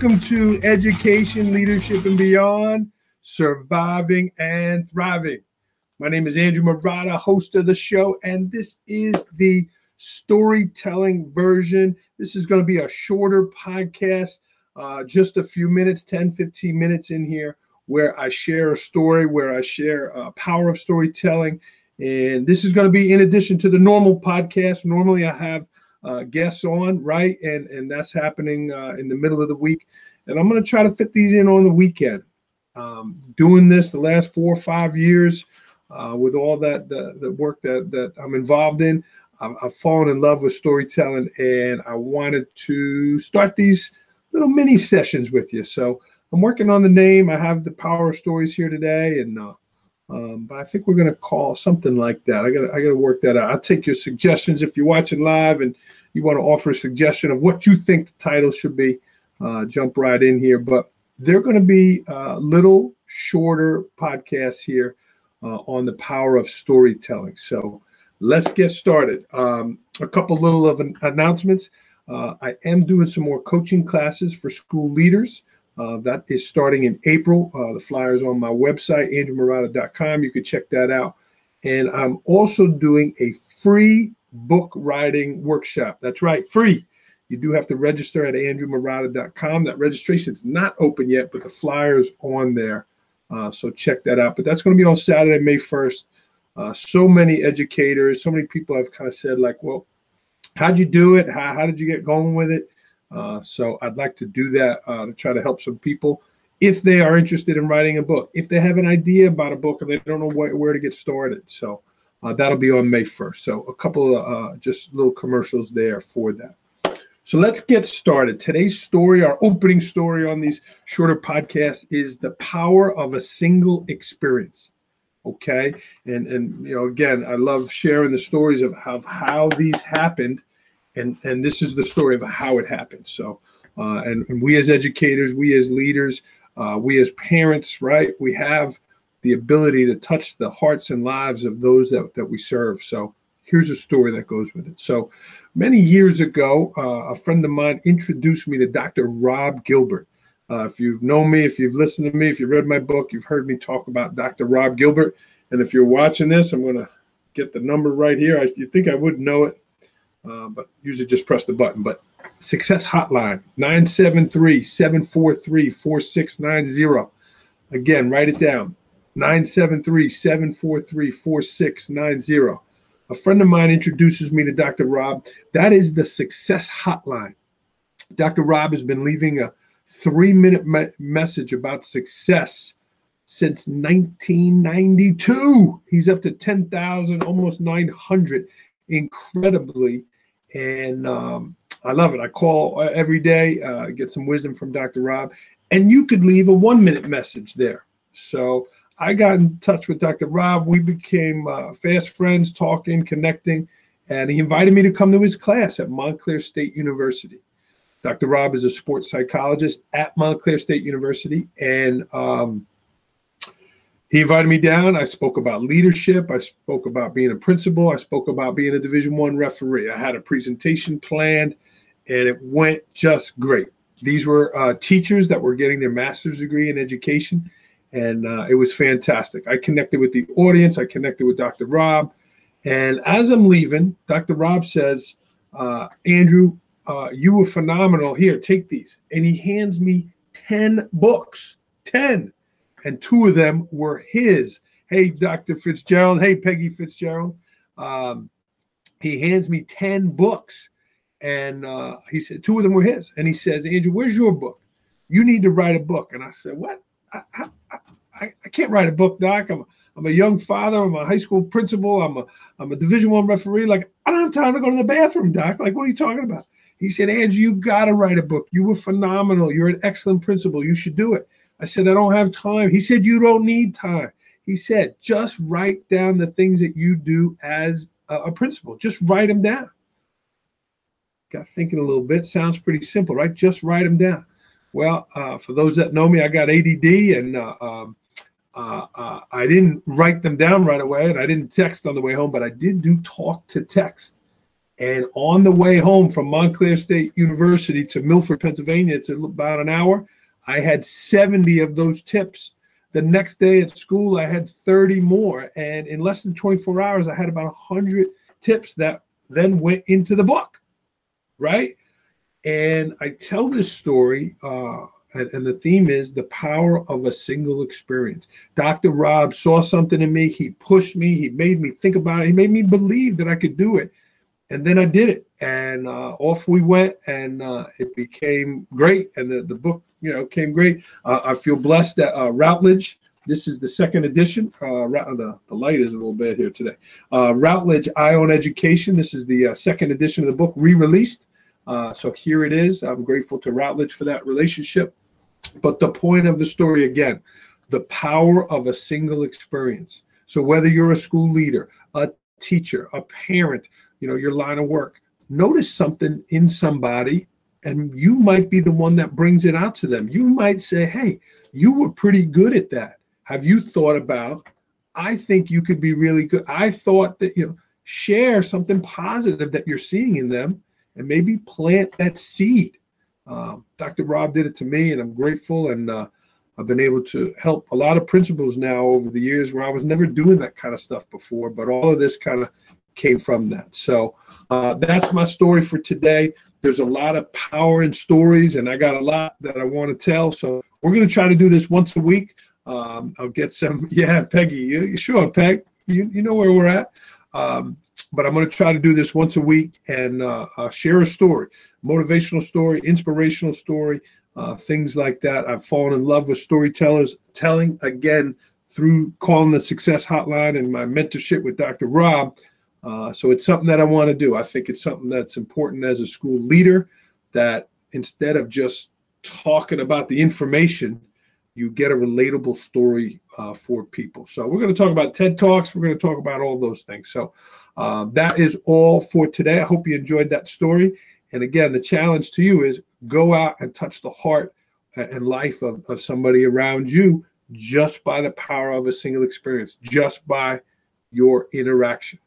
Welcome to Education, Leadership, and Beyond Surviving and Thriving. My name is Andrew Marotta, host of the show, and this is the storytelling version. This is going to be a shorter podcast, uh, just a few minutes 10, 15 minutes in here, where I share a story, where I share a power of storytelling. And this is going to be in addition to the normal podcast. Normally, I have uh, guests on, right? And and that's happening uh, in the middle of the week. And I'm going to try to fit these in on the weekend. Um, doing this the last four or five years uh, with all that the, the work that that I'm involved in, I've, I've fallen in love with storytelling, and I wanted to start these little mini sessions with you. So I'm working on the name. I have the power stories here today, and uh, um, but I think we're going to call something like that. I got I got to work that out. I'll take your suggestions if you're watching live and you want to offer a suggestion of what you think the title should be. Uh, jump right in here. But they're going to be uh, little shorter podcasts here uh, on the power of storytelling. So let's get started. Um, a couple little of an announcements. Uh, I am doing some more coaching classes for school leaders. Uh, that is starting in April. Uh, the flyers on my website, andrewmarotta.com. You can check that out. And I'm also doing a free book writing workshop. That's right, free. You do have to register at andrewmarotta.com. That registration is not open yet, but the flyer's on there. Uh, so check that out. But that's going to be on Saturday, May 1st. Uh, so many educators, so many people have kind of said, like, well, how'd you do it? How, how did you get going with it? Uh, so I'd like to do that uh, to try to help some people if they are interested in writing a book, if they have an idea about a book and they don't know wh- where to get started. So uh, that'll be on May 1st. So a couple of uh, just little commercials there for that. So let's get started. Today's story, our opening story on these shorter podcasts, is the power of a single experience. Okay, and and you know again, I love sharing the stories of how, of how these happened and and this is the story of how it happened. So, uh, and, and, we as educators, we as leaders, uh, we as parents, right? We have the ability to touch the hearts and lives of those that that we serve. So. Here's a story that goes with it. So, many years ago, uh, a friend of mine introduced me to Dr. Rob Gilbert. Uh, if you've known me, if you've listened to me, if you've read my book, you've heard me talk about Dr. Rob Gilbert. And if you're watching this, I'm going to get the number right here. I, you think I would know it, uh, but usually just press the button. But Success Hotline, 973 743 4690. Again, write it down 973 743 4690. A friend of mine introduces me to Dr. Rob. That is the Success Hotline. Dr. Rob has been leaving a three minute me- message about success since 1992. He's up to 10,000, almost 900 incredibly and um, I love it. I call every day, uh, get some wisdom from Dr. Rob, and you could leave a one minute message there. So I got in touch with Dr. Rob. We became uh, fast friends, talking, connecting, and he invited me to come to his class at Montclair State University. Dr. Rob is a sports psychologist at Montclair State University, and um, he invited me down. I spoke about leadership. I spoke about being a principal. I spoke about being a Division One referee. I had a presentation planned, and it went just great. These were uh, teachers that were getting their master's degree in education, and uh, it was fantastic. I connected with the audience. I connected with Dr. Rob, and as I'm leaving, Dr. Rob says, uh, "Andrew, uh, you were phenomenal. Here, take these," and he hands me ten books. Ten and two of them were his. Hey, Dr. Fitzgerald. Hey, Peggy Fitzgerald. Um, he hands me 10 books. And uh, he said, two of them were his. And he says, Andrew, where's your book? You need to write a book. And I said, what? I, I, I, can't write a book, Doc. I'm, I'm a young father. I'm a high school principal. I'm a, I'm a Division One referee. Like, I don't have time to go to the bathroom, Doc. Like, what are you talking about? He said, Andrew, you got to write a book. You were phenomenal. You're an excellent principal. You should do it. I said, I don't have time. He said, You don't need time. He said, Just write down the things that you do as a, a principal. Just write them down. Got thinking a little bit. Sounds pretty simple, right? Just write them down. Well, uh, for those that know me, I got ADD and uh, um, uh, uh, I didn't write them down right away and I didn't text on the way home, but I did do talk to text. And on the way home from Montclair State University to Milford, Pennsylvania, it's about an hour. I had 70 of those tips. The next day at school, I had 30 more. And in less than 24 hours, I had about 100 tips that then went into the book, right? And I tell this story, uh, and, and, the theme is the power of a single experience. Dr. Rob saw something in me. He pushed me. He made me think about it. He made me believe that I could do it. And then I did it. And uh, off we went, and uh, it became great. And the, the book, you know, came great. Uh, I feel blessed that uh, Routledge, this is the second edition. Uh, the, the light is a little bad here today. Uh, Routledge Eye On Education. This is the second edition of the book, re released. Uh, so here it is. I'm grateful to Routledge for that relationship. But the point of the story again, the power of a single experience. So whether you're a school leader, a teacher, a parent, you know, your line of work, notice something in somebody and you might be the one that brings it out to them. You might say, "Hey, you were pretty good at that. Have you thought about I think you could be really good. I thought that, you know, share something positive that you're seeing in them and maybe plant that seed. Um, Dr. Rob did it to me, and I'm grateful. And uh, I've been able to help a lot of principals now over the years where I was never doing that kind of stuff before, but all of this kind of came from that. So uh, that's my story for today. There's a lot of power in stories, and I got a lot that I want to tell. So we're going to try to do this once a week. Um, I'll get some. Yeah, Peggy, you, sure, Peg? You, you know where we're at. Um, but I'm going to try to do this once a week and uh, uh, share a story, motivational story, inspirational story, uh, things like that. I've fallen in love with storytellers, telling again through calling the Success Hotline and my mentorship with Dr. Rob. Uh, so it's something that I want to do. I think it's something that's important as a school leader that instead of just talking about the information, you get a relatable story uh, for people. So we're going to talk about TED Talks. We're going to talk about all those things. So um, that is all for today. I hope you enjoyed that story. And again, the challenge to you is go out and touch the heart and life of, of somebody around you just by the power of a single experience, just by your interaction.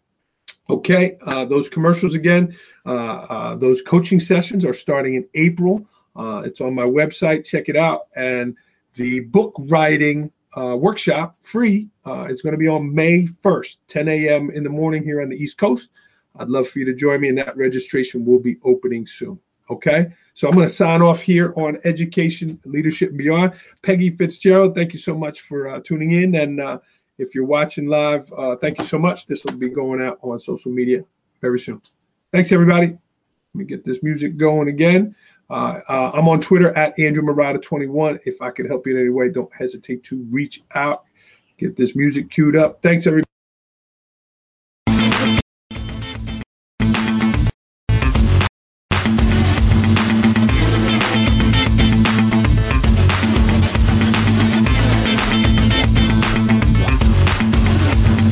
Okay, uh, those commercials again, uh, uh, those coaching sessions are starting in April. Uh, it's on my website. Check it out. And the book writing uh, workshop free. Uh, it's going to be on May 1st, 10 a.m. in the morning here on the East Coast. I'd love for you to join me, and that registration will be opening soon. Okay, so I'm going to sign off here on Education, Leadership, and Beyond. Peggy Fitzgerald, thank you so much for uh, tuning in. And uh, if you're watching live, uh, thank you so much. This will be going out on social media very soon. Thanks, everybody. Let me get this music going again. Uh, uh, I'm on Twitter at Andrew Marotta21. If I could help you in any way, don't hesitate to reach out. Get this music queued up. Thanks, everybody.